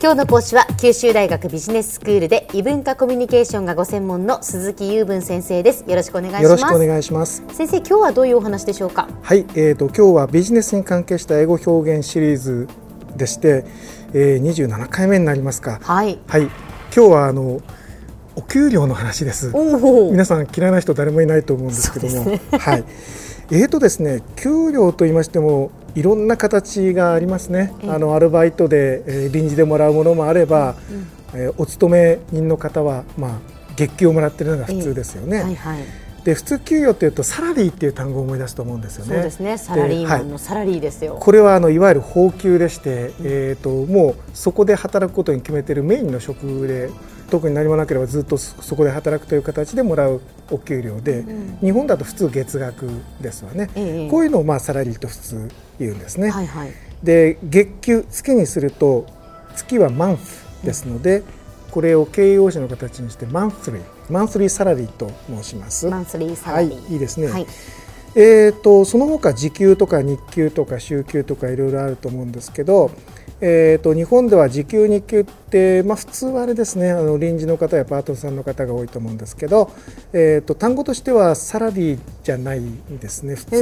今日の講師は九州大学ビジネススクールで異文化コミュニケーションがご専門の鈴木雄文先生です。よろしくお願いします。よろしくお願いします。先生今日はどういうお話でしょうか？はいえーと今日はビジネスに関係した英語表現シリーズでして、えー、27回目になりますか。はい。はい。今日はあのお給料の話です。皆さん嫌いな人誰もいないと思うんですけども、ね、はい。えーとですね給料と言いましてもいろんな形がありますね、あのアルバイトで、えー、臨時でもらうものもあれば、うん、えー、お勤め人の方は、まあ、月給をもらっているのが普通ですよね。はいはいで普通給与っていうとサラリーっていう単語を思い出すと思うんですよね。そうですね。サラリーマンのサラリーですよ。はい、これはあのいわゆる法給でして、うん、えっ、ともうそこで働くことに決めているメインの職で特に何もなければずっとそこで働くという形でもらうお給料で、うん、日本だと普通月額ですわね。ええ、こういうのをまあサラリーと普通言うんですね。はいはい、で月給月にすると月はマンスですので。うんこれを形容詞の形にしてマンスリーマンスリーサラリーと申します。マンスリーサラリー、はい、いいですね。はい、えーと、その他時給とか日給とか週給とかいろいろあると思うんですけど、えーと、日本では時給日給って、まあ、普通はあれですねあの臨時の方やパートさんの方が多いと思うんですけど、えーと、単語としてはサラリーじゃないですね普通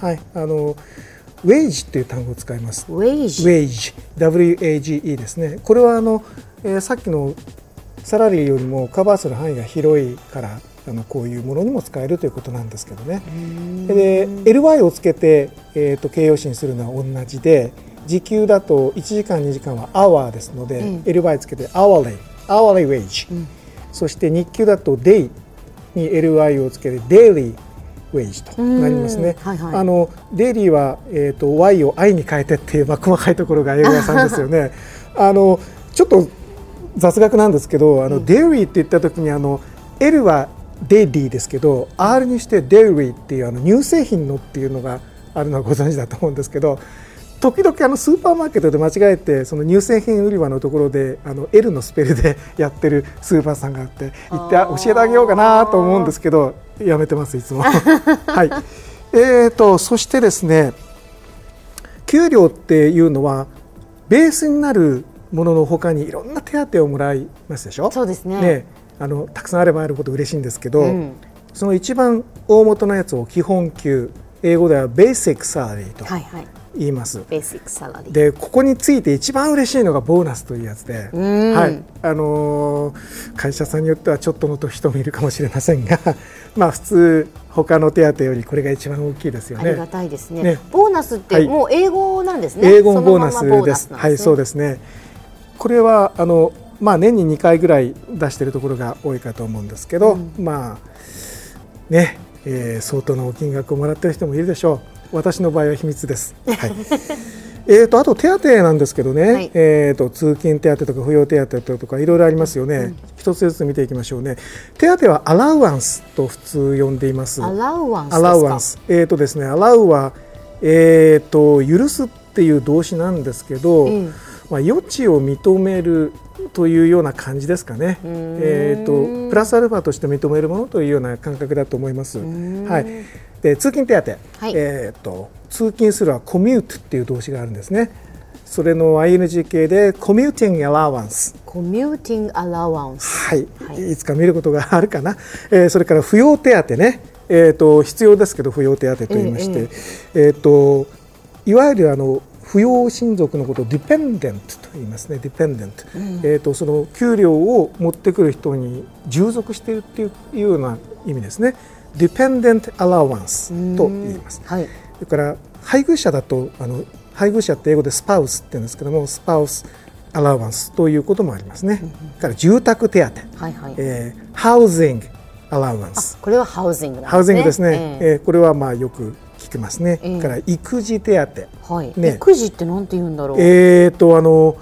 は。はい、あのウェイジっていう単語を使います。ウェイジ。ウェイジ。W-A-G-E ですね。これはあのえー、さっきのサラリーよりもカバーする範囲が広いからあのこういうものにも使えるということなんですけどね。で ly をつけて、えーと、形容詞にするのは同じで時給だと1時間2時間は hour ですので、うん、ly つけて hourly hourly wage、うん、そして日給だと day に ly をつけて daily ウェイジとなりますね。はいはい、あのデイリーはえっ、ー、と y を i に変えてっていうまあ細かいところが英語屋さんですよね。あのちょっと雑学なんですけどあの、うん、デイリーって言った時にあの L はデイリーですけど R にしてデイリーっていうあの乳製品のっていうのがあるのはご存知だと思うんですけど時々あのスーパーマーケットで間違えてその乳製品売り場のところであの L のスペルで やってるスーパーさんがあって行って教えてあげようかなと思うんですけどやめてますいつも。はい、えーとそしてですね給料っていうのはベースになるもののほかにいろんな手当をもらいますでしょ？そうですねねあのたくさんあればあるほど嬉しいんですけど、うん、その一番大元のやつを基本給英語ではベーシックサラリーと言います。ベーシックサラリーでここについて一番嬉しいのがボーナスというやつで、はいあのー、会社さんによってはちょっとの人もいるかもしれませんが まあ普通他の手当よりこれが一番大きいですよね。ありがたいですね。ねボーナスってもう英語なんですね。はい、英語のボーナスです。すね、はい、そうですね。これはあの、まあ、年に2回ぐらい出しているところが多いかと思うんですけど、うん、まあね、えー、相当なお金額をもらっている人もいるでしょう。私の場合は秘密です。はい。えーと、あと手当なんですけどね、はい、えーと、通勤手当とか扶養手当とかいろいろありますよね、うん、一つずつ見ていきましょうね。手当はアラウアンスと普通呼んでいます。アラウアンスアラウアンス。えっ、ー、とですねアラウは、えーと、許すっていう動詞なんですけど、うんまあ、余地を認めるというような感じですかね、えーと、プラスアルファとして認めるものというような感覚だと思います。はい、で通勤手当、はい、えーと、通勤するはコミュートっていう動詞があるんですね。それの ING 形でコミューティングアラワンス。コミューティングアラワンス。はい、はい、いつか見ることがあるかな。えー、それから扶養手当ね。えーと、必要ですけど扶養手当と言いまして、えー、えーといわゆるあの扶養親族のことをディペンデントと言いますね。ディペンデント、うん、えーと、その給料を持ってくる人に従属しているっていうような意味ですね。ディペンデントアラワンスと言います、はい、それから配偶者だとあの配偶者って英語でスパウスって言うんですけどもスパウスアラワンスということもありますね、うん、から住宅手当、はいはい。えー、ハウジングアラワンスこれはハウジング、ね、ハウジングですね、えー、えー、これはまあよく聞きますね。えー、から育児手当、はいね、育児ってなんて言うんだろう。えっ、ー、とあの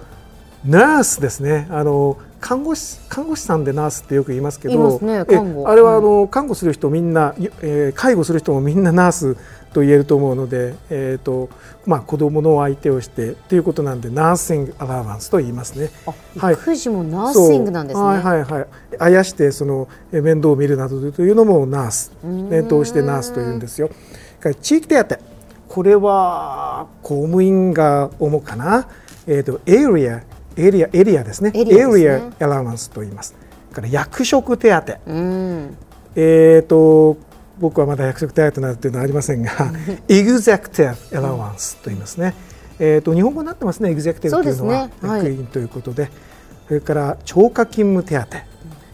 ナースですね。あの看護師看護師さんでナースってよく言いますけど、ね、あれはあの、看護する人みんな、えー、介護する人もみんなナースと言えると思うので、えーとまあ、子供の相手をしてということなんでナーシングアラバンスと言いますね。はい、育児もナーシングなんですね。はいはいはい。あやしてその面倒を見るなどというのもナース念頭してナースというんですよ。から地域手当これは公務員が主かな、えーと、エリアエリアエリアですね。エリアですね。Area Allowance と言います。から役職手当。うん。えー、と僕はまだ役職手当などというのはありませんが、Executive Allowance と言いますね、えー、と日本語になってますね、Executive というのは。そうですね。はい。役員ということで、それから超過勤務手当、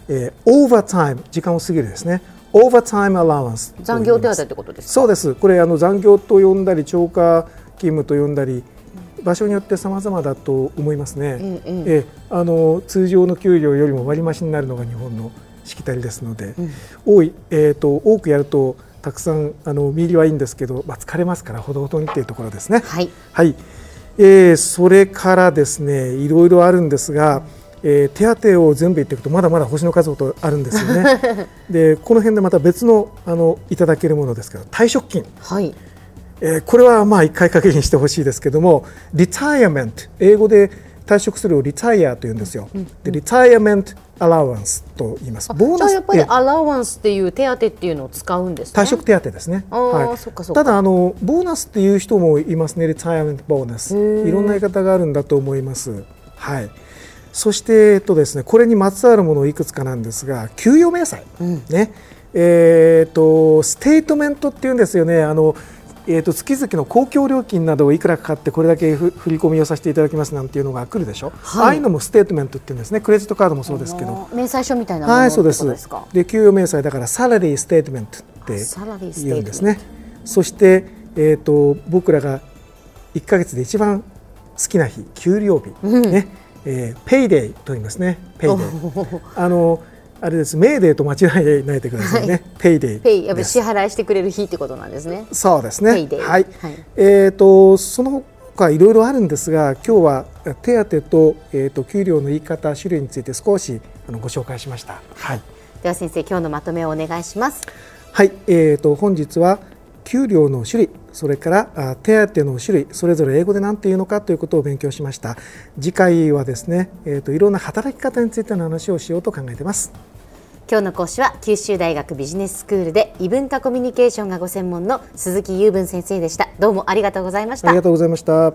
えー、Overtime、時間を過ぎるですね、Overtime Allowance と残言います。業手当ってことですか？そうです、これあの残業と呼んだり、超過勤務と呼んだり、場所によって様々だと思いますね、ええええあの通常の給料よりも割増になるのが日本のしきたりですので、多い、えー、と多くやるとたくさんあの見入りはいいんですけど、まあ、疲れますからほどほどにっていうところですね。はい。はい。えーそれからですねいろいろあるんですが、えー手当を全部言っていくとまだまだ星の数ほどあるんですよね。でこの辺でまた別のあのいただけるものですけど退職金、はいえーこれはまあ一回限りにしてほしいですけどもリタイアメント英語で退職するをリタイアと言うんですよ。でリタイアメントアラウンスと言います。ボーナスじゃあやっぱりえーアラウンスっていう手当っていうのを使うんですね退職手当ですね。あーそっかそっかただあのボーナスっていう人もいますね。リタイアメントボーナス。いろんな言い方があるんだと思います。はい。そしてえっとですね、これにまつわるものいくつかなんですが、給与明細、ね、えっと statement っていうんですよね。あのえー、と月々の公共料金などをいくらかかってこれだけふ振り込みをさせていただきますなんていうのが来るでしょ、はい。ああいうのも statement っていうんですね。クレジットカードもそうですけど。明細書みたいなものはい、そうです。とですか？で、給与明細だから salary statement って言うんですね。そして、えっ、と僕らが1ヶ月で一番好きな日、給料日、ね、えー payday と言いますね。 payday。あのあれです。メイデーと間違えないでくださいね。 payday。pay やっぱり支払いしてくれる日ってことなんですねそうですね。 payday はい。はいえっ、とその他いろいろあるんですが、今日は手当とえっ、と給料の言い方種類について少しあのご紹介しました。はい。では先生今日のまとめをお願いしますはい、えー、と本日は給料の種類それからあ手当の種類それぞれ英語で何て言うのかということを勉強しました。次回はですね、えー、といろんな働き方についての話をしようと考えています。今日の講師は九州大学ビジネススクールで異文化コミュニケーションがご専門の鈴木雄文先生でした。どうもありがとうございました。ありがとうございました